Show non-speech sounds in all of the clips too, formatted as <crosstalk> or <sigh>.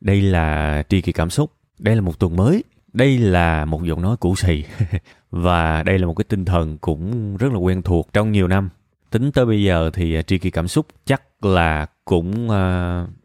Đây là Tri Kỳ Cảm Xúc. Đây là một tuần mới. Đây là một giọng nói cũ xì. <laughs> và đây là một cái tinh thần cũng rất là quen thuộc trong nhiều năm. Tính tới bây giờ thì à, Tri Kỳ Cảm Xúc chắc là cũng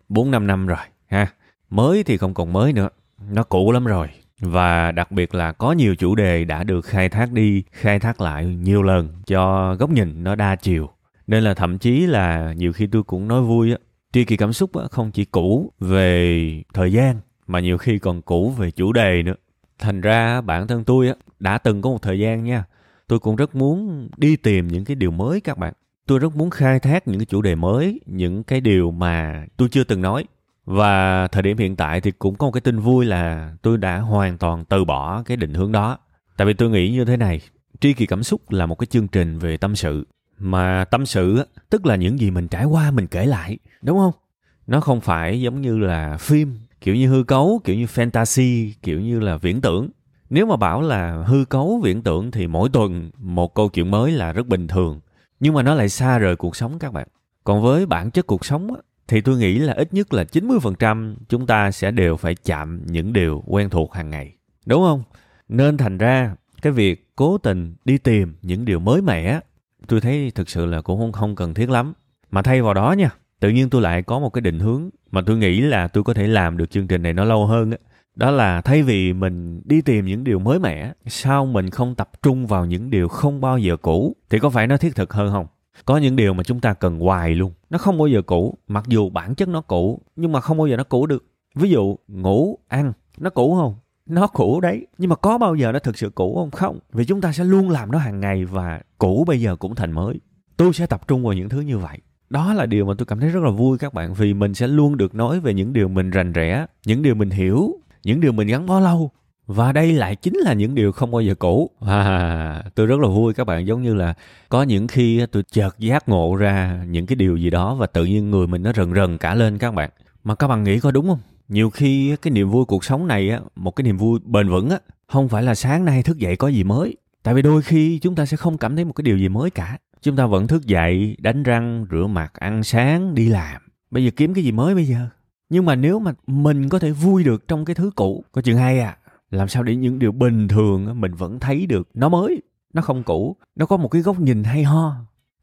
uh, năm năm rồi ha. Mới thì không còn mới nữa. Nó cũ lắm rồi. Và đặc biệt là có nhiều chủ đề đã được khai thác đi, khai thác lại nhiều lần cho góc nhìn nó đa chiều nên là thậm chí là nhiều khi tôi cũng nói vui á tri kỳ cảm xúc không chỉ cũ về thời gian, mà nhiều khi còn cũ về chủ đề nữa. Thành ra bản thân tôi đã từng có một thời gian nha, tôi cũng rất muốn đi tìm những cái điều mới các bạn. Tôi rất muốn khai thác những cái chủ đề mới, những cái điều mà tôi chưa từng nói. Và thời điểm hiện tại thì cũng có một cái tin vui là tôi đã hoàn toàn từ bỏ cái định hướng đó. Tại vì tôi nghĩ như thế này, tri kỳ cảm xúc là một cái chương trình về tâm sự mà tâm sự tức là những gì mình trải qua, mình kể lại, đúng không nó không phải giống như là phim, kiểu như hư cấu, kiểu như fantasy, kiểu như là viễn tưởng nếu mà bảo là hư cấu, viễn tưởng thì mỗi tuần một câu chuyện mới là rất bình thường nhưng mà nó lại xa rời cuộc sống các bạn còn với bản chất cuộc sống thì tôi nghĩ là ít nhất là 90% chúng ta sẽ đều phải chạm những điều quen thuộc hàng ngày. Đúng không? Nên thành ra, cái việc cố tình đi tìm những điều mới mẻ tôi thấy thực sự là cũng không không cần thiết lắm. Mà thay vào đó nha tự nhiên tôi lại có một cái định hướng mà tôi nghĩ là tôi có thể làm được chương trình này nó lâu hơn đó, đó là thay vì mình đi tìm những điều mới mẻ sao mình không tập trung vào những điều không bao giờ cũ? Thì có phải nó thiết thực hơn không? Có những điều mà chúng ta cần hoài luôn. Nó không bao giờ cũ mặc dù bản chất nó cũ nhưng mà không bao giờ nó cũ được. Ví dụ ngủ ăn nó cũ không? Nó cũ đấy. Nhưng mà có bao giờ nó thực sự cũ không? Không. Vì chúng ta sẽ luôn làm nó hàng ngày và cũ bây giờ cũng thành mới. Tôi sẽ tập trung vào những thứ như vậy. Đó là điều mà tôi cảm thấy rất là vui các bạn vì mình sẽ luôn được nói về những điều mình rành rẽ những điều mình hiểu những điều mình gắn bó lâu. Và đây lại chính là những điều không bao giờ cũ. À, tôi rất là vui các bạn giống như là có những khi tôi chợt giác ngộ ra những cái điều gì đó và tự nhiên người mình nó rần rần cả lên các bạn. Mà các bạn nghĩ có đúng không? Nhiều khi cái niềm vui cuộc sống này á, một cái niềm vui bền vững á, không phải là sáng nay thức dậy có gì mới. Tại vì đôi khi chúng ta sẽ không cảm thấy một cái điều gì mới cả. Chúng ta vẫn thức dậy, đánh răng, rửa mặt, ăn sáng, đi làm. Bây giờ kiếm cái gì mới bây giờ? Nhưng mà nếu mà mình có thể vui được trong cái thứ cũ, có chừng hay à làm sao để những điều bình thường mình vẫn thấy được nó mới, nó không cũ, nó có một cái góc nhìn hay ho.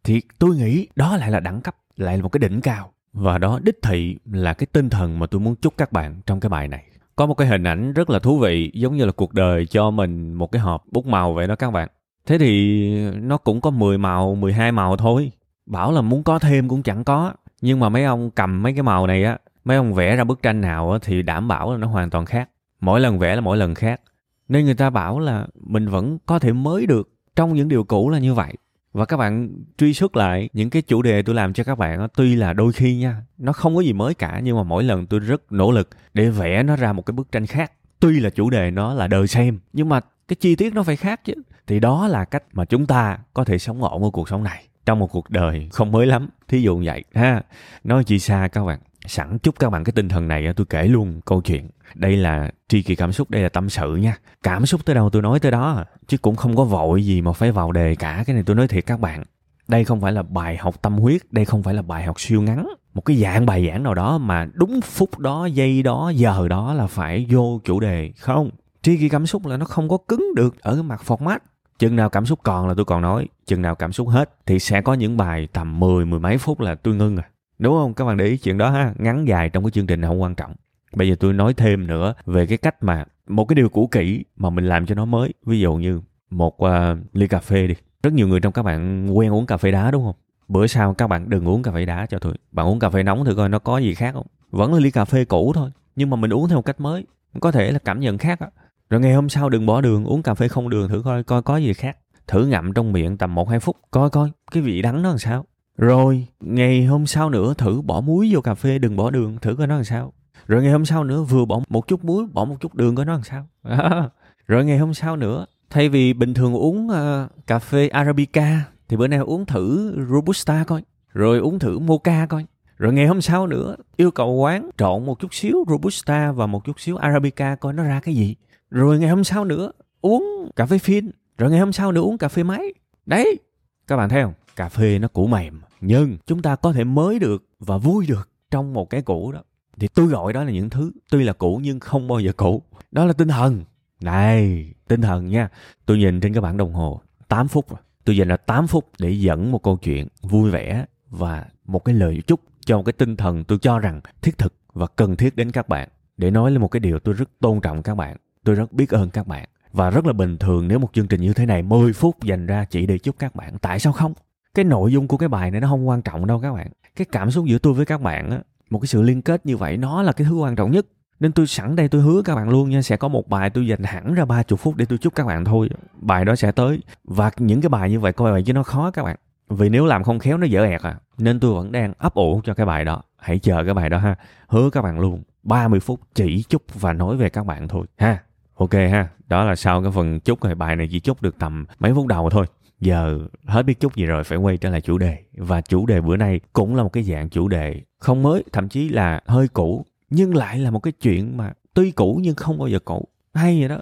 Thì tôi nghĩ đó lại là đẳng cấp, lại là một cái đỉnh cao và đó đích thị là cái tinh thần mà tôi muốn chúc các bạn trong cái bài này. Có một cái hình ảnh rất là thú vị giống như là cuộc đời cho mình một cái hộp bút màu vậy đó các bạn. Thế thì nó cũng có 10 màu, 12 màu thôi. Bảo là muốn có thêm cũng chẳng có. Nhưng mà mấy ông cầm mấy cái màu này á, mấy ông vẽ ra bức tranh nào á, thì đảm bảo là nó hoàn toàn khác. Mỗi lần vẽ là mỗi lần khác. Nên người ta bảo là mình vẫn có thể mới được trong những điều cũ là như vậy và các bạn truy xuất lại những cái chủ đề tôi làm cho các bạn tuy là đôi khi nha, nó không có gì mới cả, nhưng mà mỗi lần tôi rất nỗ lực để vẽ nó ra một cái bức tranh khác. Tuy là chủ đề nó là đời xem, nhưng mà cái chi tiết nó phải khác chứ. Thì đó là cách mà chúng ta có thể sống ổn ở cuộc sống này, trong một cuộc đời không mới lắm. Thí dụ vậy, ha. Nói chi xa các bạn sẵn chúc các bạn cái tinh thần này tôi kể luôn câu chuyện. Đây là tri kỳ cảm xúc, đây là tâm sự nha. Cảm xúc tới đâu tôi nói tới đó, chứ cũng không có vội gì mà phải vào đề cả. Cái này tôi nói thiệt các bạn. Đây không phải là bài học tâm huyết, đây không phải là bài học siêu ngắn. Một cái dạng bài giảng nào đó mà đúng phút đó, giây đó, giờ đó là phải vô chủ đề, không? Tri kỳ cảm xúc là nó không có cứng được ở cái mặt format. Chừng nào cảm xúc còn là tôi còn nói, chừng nào cảm xúc hết. Thì sẽ có những bài tầm mười mười mấy phút là tôi ngưng à đúng không? Các bạn để ý chuyện đó ha. Ngắn dài trong cái chương trình không quan trọng. Bây giờ tôi nói thêm nữa về cái cách mà một cái điều cũ kỹ mà mình làm cho nó mới. Ví dụ như một uh, ly cà phê đi. Rất nhiều người trong các bạn quen uống cà phê đá đúng không? Bữa sau các bạn đừng uống cà phê đá cho tôi bạn uống cà phê nóng thử coi nó có gì khác không? Vẫn là ly cà phê cũ thôi nhưng mà mình uống theo một cách mới. Có thể là cảm nhận khác á. Rồi ngày hôm sau đừng bỏ đường uống cà phê không đường thử coi coi có gì khác. Thử ngậm trong miệng tầm một hai phút coi coi cái vị đắng nó làm sao? Rồi ngày hôm sau nữa thử bỏ muối vô cà phê đừng bỏ đường thử coi nó làm sao. Rồi ngày hôm sau nữa vừa bỏ một chút muối bỏ một chút đường coi nó làm sao. <laughs> Rồi ngày hôm sau nữa thay vì bình thường uống uh, cà phê arabica thì bữa nay uống thử robusta coi. Rồi uống thử mocha coi. Rồi ngày hôm sau nữa yêu cầu quán trộn một chút xíu robusta và một chút xíu arabica coi nó ra cái gì. Rồi ngày hôm sau nữa uống cà phê phin. Rồi ngày hôm sau nữa uống cà phê máy. Đấy các bạn thấy không? Cà phê nó cũ mềm nhưng chúng ta có thể mới được và vui được trong một cái cũ đó. Thì tôi gọi đó là những thứ, tuy là cũ nhưng không bao giờ cũ. Đó là tinh thần. Này, tinh thần nha. Tôi nhìn trên cái bảng đồng hồ 8 phút rồi. Tôi dành ra 8 phút để dẫn một câu chuyện vui vẻ và một cái lời chúc cho một cái tinh thần tôi cho rằng thiết thực và cần thiết đến các bạn. Để nói lên một cái điều tôi rất tôn trọng các bạn, tôi rất biết ơn các bạn. Và rất là bình thường nếu một chương trình như thế này 10 phút dành ra chỉ để chúc các bạn. Tại sao không? Cái nội dung của cái bài này nó không quan trọng đâu các bạn. Cái cảm xúc giữa tôi với các bạn á, một cái sự liên kết như vậy, nó là cái thứ quan trọng nhất. Nên tôi sẵn đây tôi hứa các bạn luôn nha, sẽ có một bài tôi dành hẳn ra ba chục phút để tôi chúc các bạn thôi. Bài đó sẽ tới. Và những cái bài như vậy coi vậy chứ nó khó các bạn. Vì nếu làm không khéo nó dở ẹt à nên tôi vẫn đang ấp ủ cho cái bài đó. Hãy chờ cái bài đó ha. Hứa các bạn luôn 30 phút chỉ chúc và nói về các bạn thôi ha. Ok ha, đó là sau cái phần chúc rồi. Bài này chỉ chúc được tầm mấy phút đầu thôi giờ hết biết chút gì rồi, phải quay trở lại chủ đề. Và chủ đề bữa nay cũng là một cái dạng chủ đề không mới, thậm chí là hơi cũ, nhưng lại là một cái chuyện mà tuy cũ nhưng không bao giờ cũ. Hay vậy đó.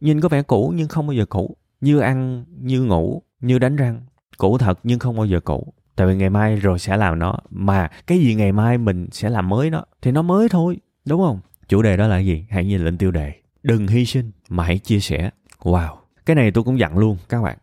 Nhìn có vẻ cũ nhưng không bao giờ cũ. Như ăn, như ngủ, như đánh răng. Cũ thật nhưng không bao giờ cũ. Tại vì ngày mai rồi sẽ làm nó. Mà cái gì ngày mai mình sẽ làm mới nó, thì nó mới thôi, đúng không? Chủ đề đó là gì? Hãy nhìn lên tiêu đề. Đừng hy sinh mà hãy chia sẻ. Wow. Cái này tôi cũng dặn luôn, các bạn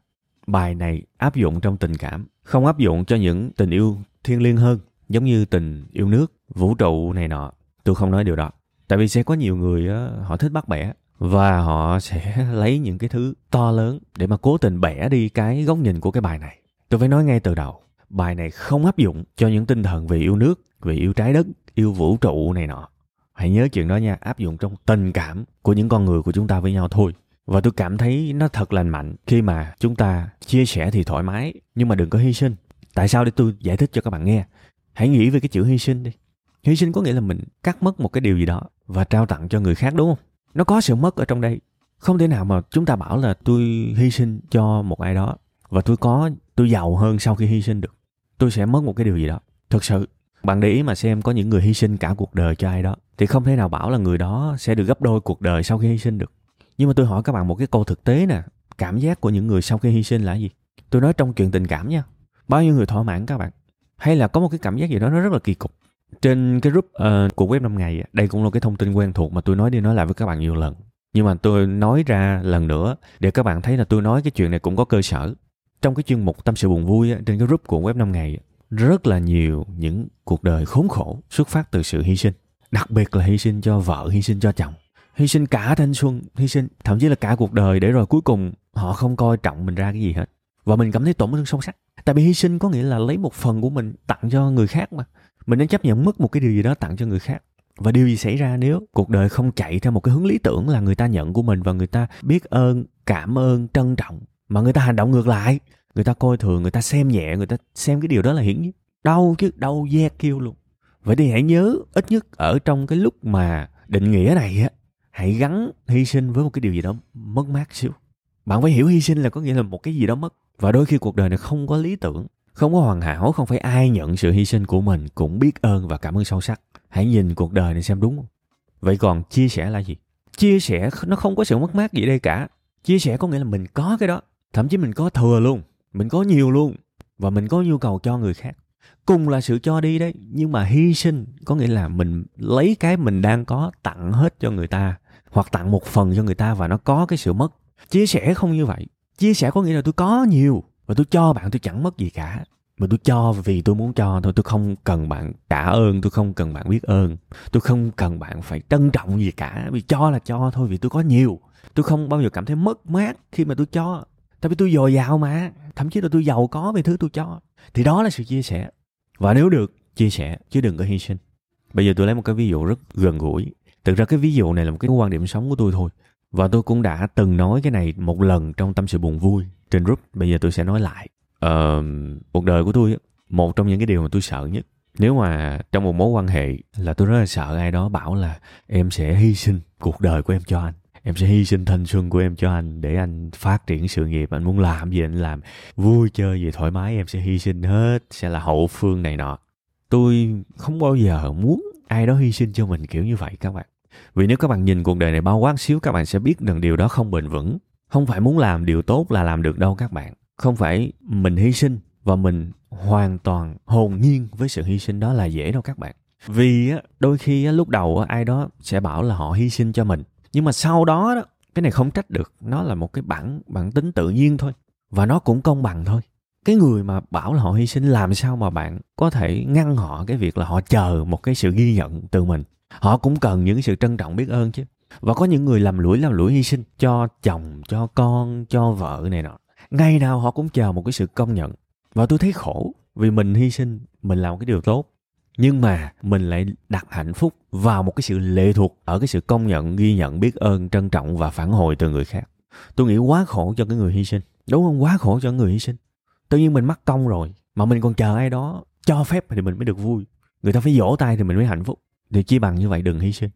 bài này áp dụng trong tình cảm, không áp dụng cho những tình yêu thiêng liêng hơn, giống như tình yêu nước, vũ trụ này nọ. Tôi không nói điều đó, tại vì sẽ có nhiều người họ thích bắt bẻ và họ sẽ <laughs> lấy những cái thứ to lớn để mà cố tình bẻ đi cái góc nhìn của cái bài này. Tôi phải nói ngay từ đầu, bài này không áp dụng cho những tinh thần về yêu nước về yêu trái đất, yêu vũ trụ này nọ. Hãy nhớ chuyện đó nha, áp dụng trong tình cảm của những con người của chúng ta với nhau thôi và tôi cảm thấy nó thật lành mạnh. Khi mà chúng ta chia sẻ thì thoải mái, nhưng mà đừng có hy sinh. Tại sao để tôi giải thích cho các bạn nghe? Hãy nghĩ về cái chữ hy sinh đi. Hy sinh có nghĩa là mình cắt mất một cái điều gì đó và trao tặng cho người khác, đúng không? Nó có sự mất ở trong đây. Không thể nào mà chúng ta bảo là tôi hy sinh cho một ai đó và tôi có, tôi giàu hơn sau khi hy sinh được. Tôi sẽ mất một cái điều gì đó. Thực sự, bạn để ý mà xem có những người hy sinh cả cuộc đời cho ai đó thì không thể nào bảo là người đó sẽ được gấp đôi cuộc đời sau khi hy sinh được nhưng mà tôi hỏi các bạn một cái câu thực tế nè. Cảm giác của những người sau khi hy sinh là gì? Tôi nói trong chuyện tình cảm nha. Bao nhiêu người thỏa mãn các bạn? Hay là có một cái cảm giác gì đó nó rất là kỳ cục? Trên cái group uh, của web 5 ngày đây cũng là cái thông tin quen thuộc mà tôi nói đi nói lại với các bạn nhiều lần. Nhưng mà tôi nói ra lần nữa để các bạn thấy là tôi nói cái chuyện này cũng có cơ sở. Trong cái chuyên mục tâm sự buồn vui trên cái group của web 5 ngày rất là nhiều những cuộc đời khốn khổ xuất phát từ sự hy sinh. Đặc biệt là hy sinh cho vợ hy sinh cho chồng hy sinh cả thanh xuân, hy sinh, thậm chí là cả cuộc đời để rồi cuối cùng họ không coi trọng mình ra cái gì hết. Và mình cảm thấy tổn thương sâu sắc. Tại vì hy sinh có nghĩa là lấy một phần của mình tặng cho người khác mà. Mình nên chấp nhận mất một cái điều gì đó tặng cho người khác. Và điều gì xảy ra nếu cuộc đời không chạy theo một cái hướng lý tưởng là người ta nhận của mình và người ta biết ơn, cảm ơn, trân trọng, mà người ta hành động ngược lại. Người ta coi thường, người ta xem nhẹ, người ta xem cái điều đó là hiển nhiên. Đau chứ, đau ve kêu luôn. Vậy thì hãy nhớ, ít nhất ở trong cái lúc mà định nghĩa này á hãy gắn hy sinh với một cái điều gì đó mất mát xíu. Bạn phải hiểu hy sinh là có nghĩa là một cái gì đó mất. Và đôi khi cuộc đời này không có lý tưởng, không có hoàn hảo, không phải ai nhận sự hy sinh của mình cũng biết ơn và cảm ơn sâu sắc. Hãy nhìn cuộc đời này xem đúng không? Vậy còn chia sẻ là gì? Chia sẻ nó không có sự mất mát gì đây cả. Chia sẻ có nghĩa là mình có cái đó. Thậm chí mình có thừa luôn, mình có nhiều luôn và mình có nhu cầu cho người khác cùng là sự cho đi đấy. Nhưng mà hy sinh có nghĩa là mình lấy cái mình đang có tặng hết cho người ta, hoặc tặng một phần cho người ta và nó có cái sự mất. Chia sẻ không như vậy. Chia sẻ có nghĩa là tôi có nhiều và tôi cho bạn, tôi chẳng mất gì cả. Mà tôi cho vì tôi muốn cho thôi, tôi không cần bạn trả ơn, tôi không cần bạn biết ơn. Tôi không cần bạn phải trân trọng gì cả, vì cho là cho thôi, vì tôi có nhiều. Tôi không bao giờ cảm thấy mất mát khi mà tôi cho. Tại vì tôi dồi dào mà, thậm chí là tôi giàu có về thứ tôi cho. Thì đó là sự chia sẻ và nếu được chia sẻ chứ đừng có hy sinh. Bây giờ tôi lấy một cái ví dụ rất gần gũi. Thực ra cái ví dụ này là một cái quan điểm sống của tôi thôi. Và tôi cũng đã từng nói cái này một lần trong tâm sự buồn vui trên group. Bây giờ tôi sẽ nói lại. Ờ, cuộc đời của tôi một trong những cái điều mà tôi sợ nhất. Nếu mà trong một mối quan hệ là tôi rất là sợ ai đó bảo là em sẽ hy sinh cuộc đời của em cho anh em sẽ hy sinh thanh xuân của em cho anh để anh phát triển sự nghiệp. Anh muốn làm gì anh làm. Vui chơi gì thoải mái em sẽ hy sinh hết. Sẽ là hậu phương này nọ. Tôi không bao giờ muốn ai đó hy sinh cho mình kiểu như vậy các bạn. Vì nếu các bạn nhìn cuộc đời này bao quát xíu, các bạn sẽ biết rằng điều đó không bền vững. Không phải muốn làm điều tốt là làm được đâu các bạn. Không phải mình hy sinh và mình hoàn toàn hồn nhiên với sự hy sinh đó là dễ đâu các bạn. Vì đôi khi lúc đầu ai đó sẽ bảo là họ hy sinh cho mình nhưng mà sau đó đó, cái này không trách được. Nó là một cái bản bản tính tự nhiên thôi. Và nó cũng công bằng thôi. Cái người mà bảo là họ hy sinh, làm sao mà bạn có thể ngăn họ cái việc là họ chờ một cái sự ghi nhận từ mình? Họ cũng cần những sự trân trọng biết ơn chứ. Và có những người làm lũi làm lũi hy sinh cho chồng, cho con, cho vợ này nọ. Ngày nào họ cũng chờ một cái sự công nhận. Và tôi thấy khổ vì mình hy sinh, mình làm cái điều tốt nhưng mà mình lại đặt hạnh phúc vào một cái sự lệ thuộc ở cái sự công nhận, ghi nhận, biết ơn, trân trọng và phản hồi từ người khác. Tôi nghĩ quá khổ cho cái người hy sinh. Đúng không? Quá khổ cho người hy sinh. Tự nhiên mình mắc công rồi, mà mình còn chờ ai đó cho phép thì mình mới được vui. Người ta phải vỗ tay thì mình mới hạnh phúc. Thì chi bằng như vậy đừng hy sinh.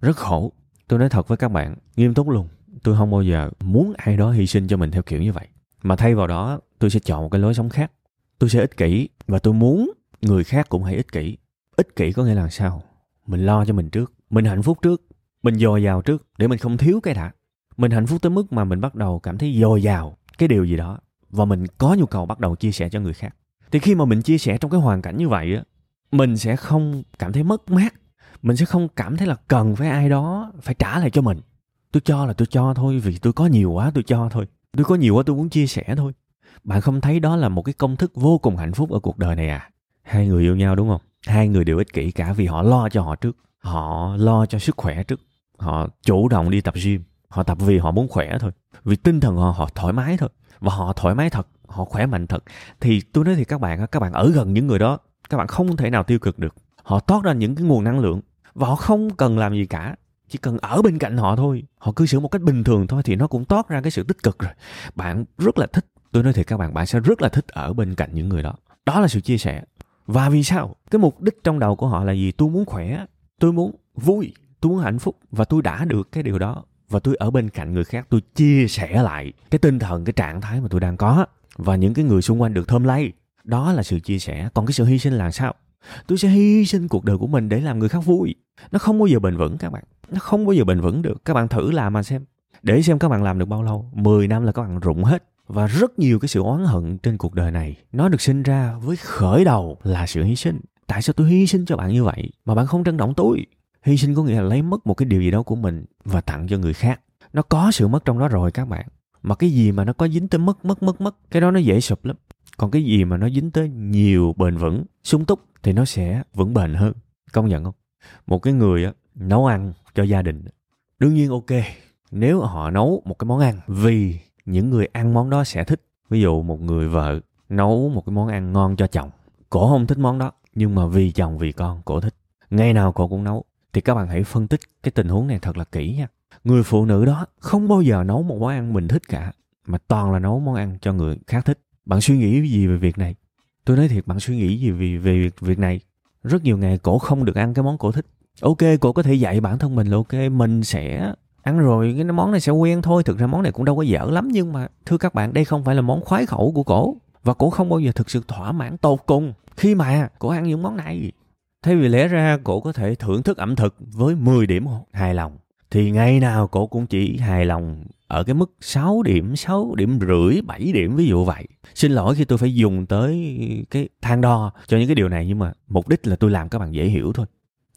Rất khổ. Tôi nói thật với các bạn, nghiêm túc luôn. Tôi không bao giờ muốn ai đó hy sinh cho mình theo kiểu như vậy. Mà thay vào đó, tôi sẽ chọn một cái lối sống khác. Tôi sẽ ích kỷ và tôi muốn người khác cũng hãy ích kỷ. Ích kỷ có nghĩa là sao? Mình lo cho mình trước. Mình hạnh phúc trước. Mình dồi dào trước để mình không thiếu cái đã. Mình hạnh phúc tới mức mà mình bắt đầu cảm thấy dồi dào cái điều gì đó và mình có nhu cầu bắt đầu chia sẻ cho người khác. Thì khi mà mình chia sẻ trong cái hoàn cảnh như vậy á, mình sẽ không cảm thấy mất mát. Mình sẽ không cảm thấy là cần phải ai đó phải trả lại cho mình. Tôi cho là tôi cho thôi vì tôi có nhiều quá, tôi cho thôi. Tôi có nhiều quá, tôi muốn chia sẻ thôi. Bạn không thấy đó là một cái công thức vô cùng hạnh phúc ở cuộc đời này à? Hai người yêu nhau, đúng không? Hai người đều ích kỷ cả vì họ lo cho họ trước. Họ lo cho sức khỏe trước. Họ chủ động đi tập gym. Họ tập vì họ muốn khỏe thôi. Vì tinh thần họ họ thoải mái thôi. Và họ thoải mái thật. Họ khỏe mạnh thật. Thì tôi nói thì các bạn các bạn ở gần những người đó, các bạn không thể nào tiêu cực được. Họ toát ra những cái nguồn năng lượng và họ không cần làm gì cả. Chỉ cần ở bên cạnh họ thôi. Họ cư xử một cách bình thường thôi thì nó cũng toát ra cái sự tích cực rồi. Bạn rất là thích, tôi nói thiệt các bạn bạn sẽ rất là thích ở bên cạnh những người đó. Đó là sự chia sẻ và vì sao? Cái mục đích trong đầu của họ là gì? Tôi muốn khỏe, tôi muốn vui, tôi muốn hạnh phúc và tôi đã được cái điều đó và tôi ở bên cạnh người khác, tôi chia sẻ lại cái tinh thần, cái trạng thái mà tôi đang có và những cái người xung quanh được thơm lây. Đó là sự chia sẻ. Còn cái sự hy sinh là sao? Tôi sẽ hy sinh cuộc đời của mình để làm người khác vui. Nó không bao giờ bền vững, các bạn. Nó không bao giờ bền vững được. Các bạn thử làm mà xem. Để xem các bạn làm được bao lâu. 10 năm là các bạn rụng hết và rất nhiều cái sự oán hận trên cuộc đời này nó được sinh ra với khởi đầu là sự hy sinh. Tại sao tôi hy sinh cho bạn như vậy? Mà bạn không trân trọng tôi. Hy sinh có nghĩa là lấy mất một cái điều gì đó của mình và tặng cho người khác. Nó có sự mất trong đó rồi các bạn. Mà cái gì mà nó có dính tới mất mất mất mất cái đó nó dễ sụp lắm. Còn cái gì mà nó dính tới nhiều bền vững sung túc thì nó sẽ vững bền hơn. Công nhận không? Một cái người á, nấu ăn cho gia đình. Đương nhiên ok nếu họ nấu một cái món ăn vì những người ăn món đó sẽ thích. Ví dụ một người vợ nấu một cái món ăn ngon cho chồng. Cổ không thích món đó nhưng mà vì chồng vì con cổ thích. Ngày nào cổ cũng nấu. Thì các bạn hãy phân tích cái tình huống này thật là kỹ nha. Người phụ nữ đó không bao giờ nấu một món ăn mình thích cả mà toàn là nấu món ăn cho người khác thích. Bạn suy nghĩ gì về việc này? Tôi nói thiệt bạn suy nghĩ gì về về việc, việc này? Rất nhiều ngày cổ không được ăn cái món cổ thích. Ok cổ có thể dạy bản thân mình là ok mình sẽ ăn rồi cái món này sẽ quen thôi thực ra món này cũng đâu có dở lắm nhưng mà thưa các bạn đây không phải là món khoái khẩu của cổ và cổ không bao giờ thực sự thỏa mãn tột cùng khi mà cổ ăn những món này thay vì lẽ ra cổ có thể thưởng thức ẩm thực với 10 điểm hài lòng thì ngày nào cổ cũng chỉ hài lòng ở cái mức 6 điểm, 6 điểm rưỡi, 7 điểm ví dụ vậy. Xin lỗi khi tôi phải dùng tới cái thang đo cho những cái điều này nhưng mà mục đích là tôi làm các bạn dễ hiểu thôi.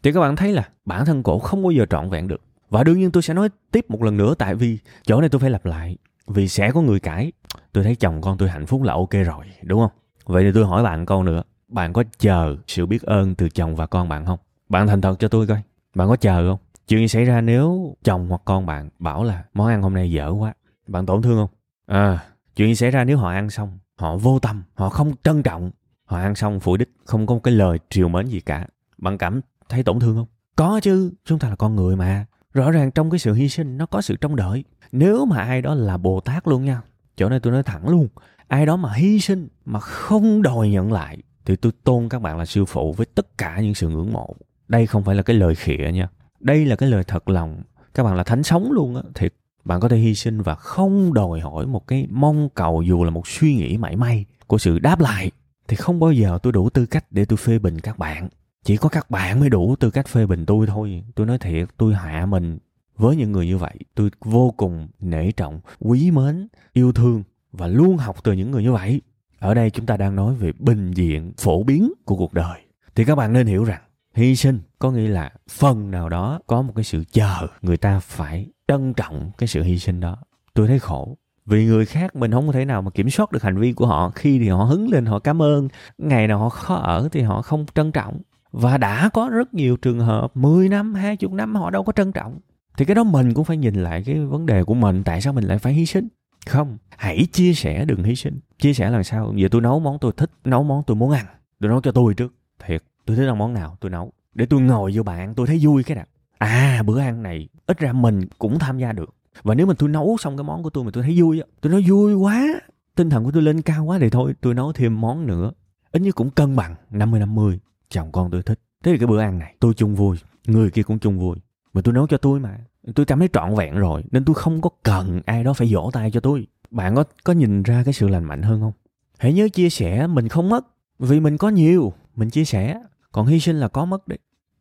Thì các bạn thấy là bản thân cổ không bao giờ trọn vẹn được. Và đương nhiên tôi sẽ nói tiếp một lần nữa tại vì chỗ này tôi phải lặp lại. Vì sẽ có người cãi. Tôi thấy chồng con tôi hạnh phúc là ok rồi, đúng không? vậy thì tôi hỏi bạn câu nữa. Bạn có chờ sự biết ơn từ chồng và con bạn không? Bạn thành thật cho tôi coi. Bạn có chờ không? Chuyện xảy ra nếu chồng hoặc con bạn bảo là món ăn hôm nay dở quá? Bạn tổn thương không? À chuyện xảy ra nếu họ ăn xong họ vô tâm họ không trân trọng? Họ ăn xong phủi đích không có một cái lời triều mến gì cả. Bạn cảm thấy tổn thương không? Có chứ chúng ta là con người mà rõ ràng trong cái sự hy sinh, nó có sự trông đợi. Nếu mà ai đó là bồ tát luôn nha, chỗ này tôi nói thẳng luôn, ai đó mà hy sinh, mà không đòi nhận lại, thì tôi tôn các bạn là sư phụ với tất cả những sự ngưỡng mộ. Đây không phải là cái lời khịa nha, đây là cái lời thật lòng. Các bạn là thánh sống luôn á thiệt bạn có thể hy sinh và không đòi hỏi một cái mong cầu dù là một suy nghĩ mảy may của sự đáp lại. Thì không bao giờ tôi đủ tư cách để tôi phê bình các bạn chỉ có các bạn mới đủ tư cách phê bình tôi thôi. Tôi nói thiệt, tôi hạ mình với những người như vậy, tôi vô cùng nể trọng, quý mến, yêu thương và luôn học từ những người như vậy. Ở đây chúng ta đang nói về bình diện phổ biến của cuộc đời. Thì các bạn nên hiểu rằng, hy sinh có nghĩa là phần nào đó có một cái sự chờ người ta phải trân trọng cái sự hy sinh đó. Tôi thấy khổ. Vì người khác mình không có thể nào mà kiểm soát được hành vi của họ. Khi thì họ hứng lên, họ cảm ơn. Ngày nào họ khó ở thì họ không trân trọng và đã có rất nhiều trường hợp 10 năm, 20 năm họ đâu có trân trọng. Thì cái đó mình cũng phải nhìn lại cái vấn đề của mình, tại sao mình lại phải hy sinh? Không, hãy chia sẻ đừng hy sinh. Chia sẻ làm sao? Giờ tôi nấu món tôi thích, nấu món tôi muốn ăn. Tôi nấu cho tôi trước. Thiệt, tôi thích ăn món nào tôi nấu. Để tôi ngồi vô bạn tôi thấy vui cái nào. À, bữa ăn này, ít ra mình cũng tham gia được. Và nếu mà tôi nấu xong cái món của tôi mà tôi thấy vui á, tôi nói vui quá. Tinh thần của tôi lên cao quá thì thôi, tôi nấu thêm món nữa. Ít nhất cũng cân bằng 50-50 chồng con tôi thích. Thế thì cái bữa ăn này, tôi chung vui. Người kia cũng chung vui. Mà tôi nấu cho tôi mà, tôi cảm thấy trọn vẹn rồi, nên tôi không có cần ai đó phải vỗ tay cho tôi. Bạn có có nhìn ra cái sự lành mạnh hơn không? Hãy nhớ chia sẻ mình không mất, vì mình có nhiều, mình chia sẻ. Còn hy sinh là có mất đấy.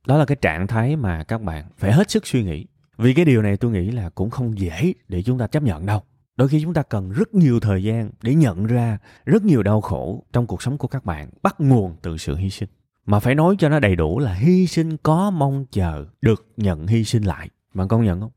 Đó là cái trạng thái mà các bạn phải hết sức suy nghĩ. Vì cái điều này tôi nghĩ là cũng không dễ để chúng ta chấp nhận đâu. Đôi khi chúng ta cần rất nhiều thời gian để nhận ra rất nhiều đau khổ trong cuộc sống của các bạn, bắt nguồn từ sự hy sinh mà phải nói cho nó đầy đủ là hy sinh có mong chờ, được nhận hy sinh lại. Bạn công nhận không?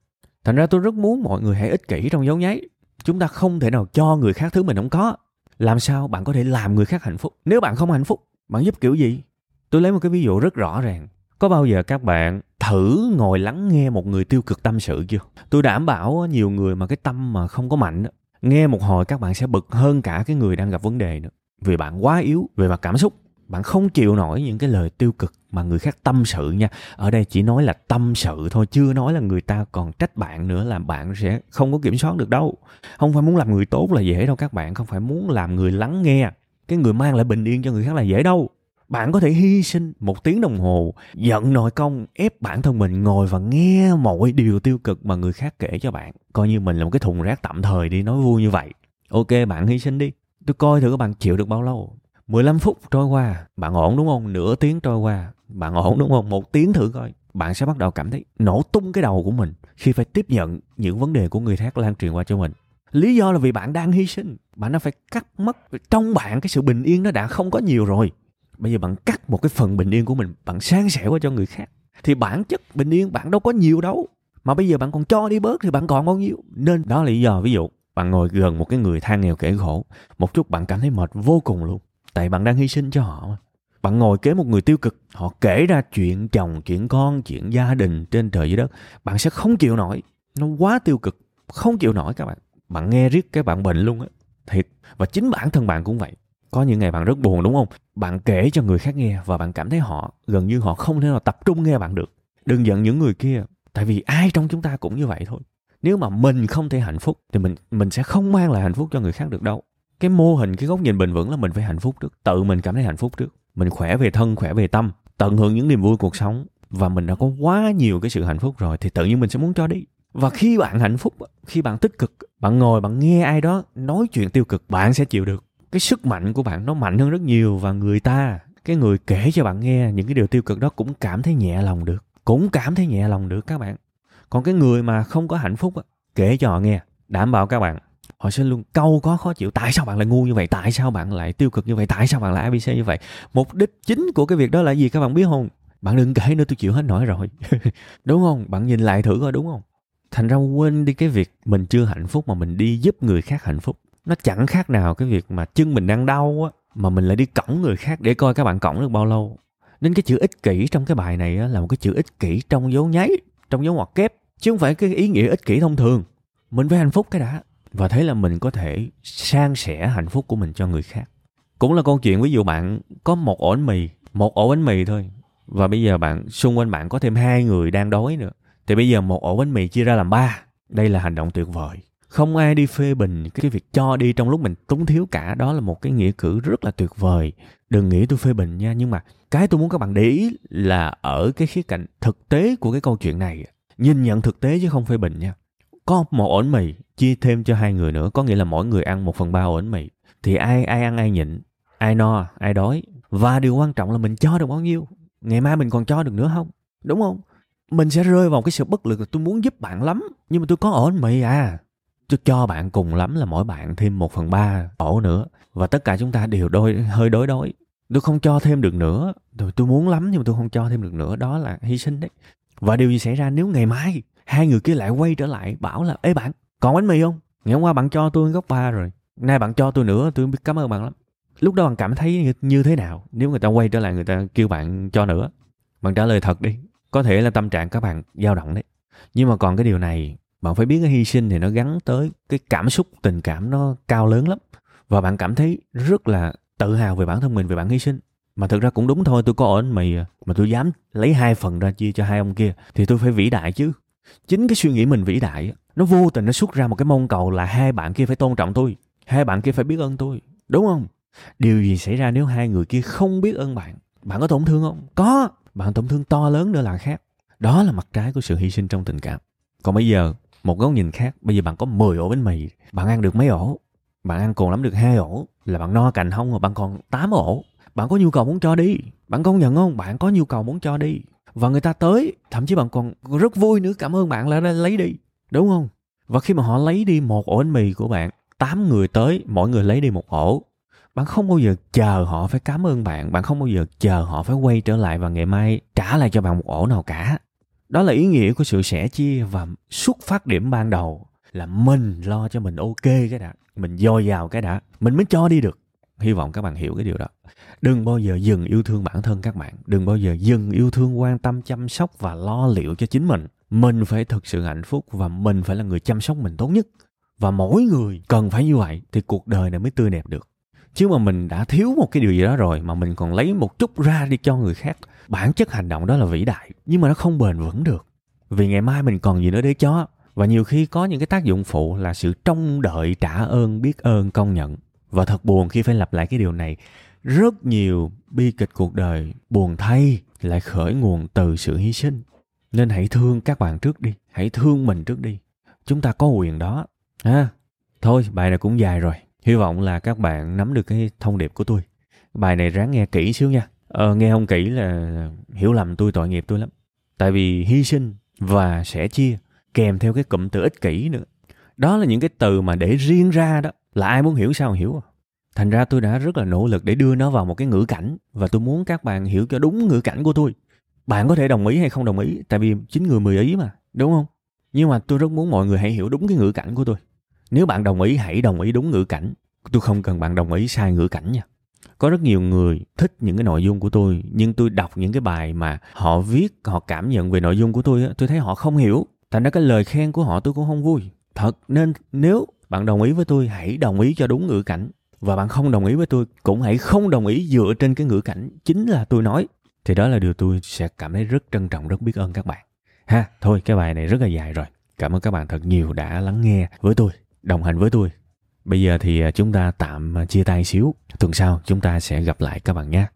Thành ra tôi rất muốn mọi người hãy ích kỷ trong dấu nháy. Chúng ta không thể nào cho người khác thứ mình không có. Làm sao bạn có thể làm người khác hạnh phúc? Nếu bạn không hạnh phúc, bạn giúp kiểu gì? Tôi lấy một cái ví dụ rất rõ ràng. Có bao giờ các bạn thử ngồi lắng nghe một người tiêu cực tâm sự chưa? Tôi đảm bảo nhiều người mà cái tâm mà không có mạnh nghe một hồi các bạn sẽ bực hơn cả cái người đang gặp vấn đề nữa. Vì bạn quá yếu, về mặt cảm xúc bạn không chịu nổi những cái lời tiêu cực mà người khác tâm sự nha. Ở đây chỉ nói là tâm sự thôi, chưa nói là người ta còn trách bạn nữa là bạn sẽ không có kiểm soát được đâu. Không phải muốn làm người tốt là dễ đâu các bạn, không phải muốn làm người lắng nghe. Cái người mang lại bình yên cho người khác là dễ đâu. Bạn có thể hy sinh một tiếng đồng hồ, giận nội công, ép bản thân mình ngồi và nghe mọi điều tiêu cực mà người khác kể cho bạn. Coi như mình là một cái thùng rác tạm thời đi, nói vui như vậy. Ok, bạn hy sinh đi. Tôi coi thử các bạn chịu được bao lâu. 15 phút trôi qua, bạn ổn đúng không? Nửa tiếng trôi qua, bạn ổn đúng không? Một tiếng thử coi. Bạn sẽ bắt đầu cảm thấy nổ tung cái đầu của mình khi phải tiếp nhận những vấn đề của người khác lan truyền qua cho mình. Lý do là vì bạn đang hy sinh. Bạn đã phải cắt mất trong bạn cái sự bình yên nó đã không có nhiều rồi. Bây giờ bạn cắt một cái phần bình yên của mình, bạn san sẻ qua cho người khác. Thì bản chất bình yên bạn đâu có nhiều đâu. Mà bây giờ bạn còn cho đi bớt thì bạn còn bao nhiêu. Nên đó là lý do ví dụ bạn ngồi gần một cái người than nghèo kể khổ một chút bạn cảm thấy mệt vô cùng luôn tại bạn đang hy sinh cho họ mà. Bạn ngồi kế một người tiêu cực, họ kể ra chuyện chồng, chuyện con, chuyện gia đình trên trời dưới đất. Bạn sẽ không chịu nổi. Nó quá tiêu cực, không chịu nổi các bạn. Bạn nghe riết cái bạn bệnh luôn á. Thiệt. Và chính bản thân bạn cũng vậy. Có những ngày bạn rất buồn, đúng không? Bạn kể cho người khác nghe và bạn cảm thấy họ, gần như họ không thể nào tập trung nghe bạn được. Đừng giận những người kia, tại vì ai trong chúng ta cũng như vậy thôi. Nếu mà mình không thể hạnh phúc, thì mình mình sẽ không mang lại hạnh phúc cho người khác được đâu cái mô hình, cái góc nhìn bền vững là mình phải hạnh phúc trước. Tự mình cảm thấy hạnh phúc trước. Mình khỏe về thân, khỏe về tâm, tận hưởng những niềm vui cuộc sống. Và mình đã có quá nhiều cái sự hạnh phúc rồi thì tự nhiên mình sẽ muốn cho đi. Và khi bạn hạnh phúc khi bạn tích cực, bạn ngồi, bạn nghe ai đó nói chuyện tiêu cực, bạn sẽ chịu được. Cái sức mạnh của bạn nó mạnh hơn rất nhiều và người ta, cái người kể cho bạn nghe những cái điều tiêu cực đó cũng cảm thấy nhẹ lòng được. Cũng cảm thấy nhẹ lòng được các bạn. Còn cái người mà không có hạnh phúc kể cho họ nghe, đảm bảo các bạn họ sẽ luôn câu có khó chịu, tại sao bạn lại ngu như vậy? Tại sao bạn lại tiêu cực như vậy? Tại sao bạn lại abc như vậy? Mục đích chính của cái việc đó là gì các bạn biết không? Bạn đừng kể nữa, tôi chịu hết nổi rồi. <laughs> Đúng không? Bạn nhìn lại thử coi, đúng không? Thành ra quên đi cái việc mình chưa hạnh phúc mà mình đi giúp người khác hạnh phúc. Nó chẳng khác nào cái việc mà chân mình đang đau á, mà mình lại đi cõng người khác để coi các bạn cõng được bao lâu. Nên cái chữ ích kỷ trong cái bài này là một cái chữ ích kỷ trong dấu nháy, trong dấu ngoặc kép, chứ không phải cái ý nghĩa ích kỷ thông thường. Mình phải hạnh phúc cái đã và thế là mình có thể san sẻ hạnh phúc của mình cho người khác. Cũng là câu chuyện, ví dụ bạn có một ổ bánh mì, một ổ bánh mì thôi. Và bây giờ bạn, xung quanh bạn có thêm hai người đang đói nữa. Thì bây giờ một ổ bánh mì chia ra làm ba. Đây là hành động tuyệt vời. Không ai đi phê bình cái việc cho đi trong lúc mình túng thiếu cả. Đó là một cái nghĩa cử rất là tuyệt vời. Đừng nghĩ tôi phê bình nha, nhưng mà cái tôi muốn các bạn để ý là ở cái khía cạnh thực tế của cái câu chuyện này. Nhìn nhận thực tế chứ không phê bình nha có một ổ mì chia thêm cho hai người nữa có nghĩa là mỗi người ăn một phần ba ổ mì. Thì ai ai ăn ai nhịn ai no ai đói. Và điều quan trọng là mình cho được bao nhiêu? Ngày mai mình còn cho được nữa không? Đúng không? Mình sẽ rơi vào cái sự bất lực là tôi muốn giúp bạn lắm nhưng mà tôi có ổ mì à. Tôi cho bạn cùng lắm là mỗi bạn thêm một phần ba ổ nữa. Và tất cả chúng ta đều đôi hơi đối đối tôi không cho thêm được nữa. Tôi, tôi muốn lắm nhưng mà tôi không cho thêm được nữa. Đó là hy sinh đấy. Và điều gì xảy ra nếu ngày mai hai người kia lại quay trở lại, bảo là, ê bạn, còn bánh mì không? Ngày hôm qua bạn cho tôi gốc ba rồi, nay bạn cho tôi nữa, tôi biết, cảm ơn bạn lắm. Lúc đó bạn cảm thấy như thế nào nếu người ta quay trở lại người ta kêu bạn cho nữa? Bạn trả lời thật đi, có thể là tâm trạng các bạn dao động đấy. Nhưng mà còn cái điều này, bạn phải biết cái hy sinh thì nó gắn tới cái cảm xúc, tình cảm nó cao lớn lắm. Và bạn cảm thấy rất là tự hào về bản thân mình, về bản hy sinh. Mà thực ra cũng đúng thôi, tôi có ổn mì à, mà tôi dám lấy hai phần ra chia cho hai ông kia, thì tôi phải vĩ đại chứ chính cái suy nghĩ mình vĩ đại nó vô tình nó xuất ra một cái mong cầu là hai bạn kia phải tôn trọng tôi, hai bạn kia phải biết ơn tôi, đúng không? Điều gì xảy ra nếu hai người kia không biết ơn bạn? Bạn có tổn thương không? Có. Bạn tổn thương to lớn nữa là khác. Đó là mặt trái của sự hy sinh trong tình cảm. Còn bây giờ, một góc nhìn khác. Bây giờ bạn có 10 ổ bánh mì, bạn ăn được mấy ổ? Bạn ăn còn lắm được hai ổ. Là bạn no cành không mà bạn còn 8 ổ? Bạn có nhu cầu muốn cho đi? Bạn công nhận không? Bạn có nhu cầu muốn cho đi và người ta tới, thậm chí bạn còn rất vui nữa, cảm ơn bạn là đã lấy đi. Đúng không? Và khi mà họ lấy đi một ổ bánh mì của bạn, tám người tới, mỗi người lấy đi một ổ. Bạn không bao giờ chờ họ phải cảm ơn bạn bạn không bao giờ chờ họ phải quay trở lại và ngày mai trả lại cho bạn một ổ nào cả. Đó là ý nghĩa của sự sẻ chia và xuất phát điểm ban đầu là mình lo cho mình ok cái đã, mình dồi dào cái đã, mình mới cho đi được hy vọng các bạn hiểu cái điều đó. Đừng bao giờ dừng yêu thương bản thân các bạn. Đừng bao giờ dừng yêu thương, quan tâm, chăm sóc và lo liệu cho chính mình. Mình phải thực sự hạnh phúc và mình phải là người chăm sóc mình tốt nhất. Và mỗi người cần phải như vậy thì cuộc đời này mới tươi đẹp được. Chứ mà mình đã thiếu một cái điều gì đó rồi mà mình còn lấy một chút ra đi cho người khác, bản chất hành động đó là vĩ đại, nhưng mà nó không bền vững được. Vì ngày mai mình còn gì nữa để cho, và nhiều khi có những cái tác dụng phụ là sự trông đợi trả ơn, biết ơn, công nhận và thật buồn khi phải lặp lại cái điều này rất nhiều bi kịch cuộc đời buồn thay lại khởi nguồn từ sự hy sinh. Nên hãy thương các bạn trước đi hãy thương mình trước đi. Chúng ta có quyền đó. Ha à, thôi bài này cũng dài rồi. Hy vọng là các bạn nắm được cái thông điệp của tôi. Bài này ráng nghe kỹ xíu nha. Ờ, nghe không kỹ là hiểu lầm tôi tội nghiệp tôi lắm. Tại vì hy sinh và sẻ chia kèm theo cái cụm từ ích kỷ nữa đó là những cái từ mà để riêng ra đó. Là ai muốn hiểu sao hiểu à? thành ra tôi đã rất là nỗ lực để đưa nó vào một cái ngữ cảnh, và tôi muốn các bạn hiểu cho đúng ngữ cảnh của tôi. Bạn có thể đồng ý hay không đồng ý, tại vì chính người mười ý mà, đúng không? Nhưng mà tôi rất muốn mọi người hãy hiểu đúng cái ngữ cảnh của tôi. Nếu bạn đồng ý, hãy đồng ý đúng ngữ cảnh. Tôi không cần bạn đồng ý sai ngữ cảnh nha. Có rất nhiều người thích những cái nội dung của tôi, nhưng tôi đọc những cái bài mà họ viết, họ cảm nhận về nội dung của tôi tôi thấy họ không hiểu. Thành ra cái lời khen của họ tôi cũng không vui thật nên nếu bạn đồng ý với tôi, hãy đồng ý cho đúng ngữ cảnh. Và bạn không đồng ý với tôi, cũng hãy không đồng ý dựa trên cái ngữ cảnh chính là tôi nói. Thì đó là điều tôi sẽ cảm thấy rất trân trọng, rất biết ơn các bạn. Ha, thôi, cái bài này rất là dài rồi. Cảm ơn các bạn thật nhiều đã lắng nghe với tôi, đồng hành với tôi. Bây giờ thì à, chúng ta tạm à, chia tay xíu. Tuần sau chúng ta sẽ gặp lại các bạn nhé.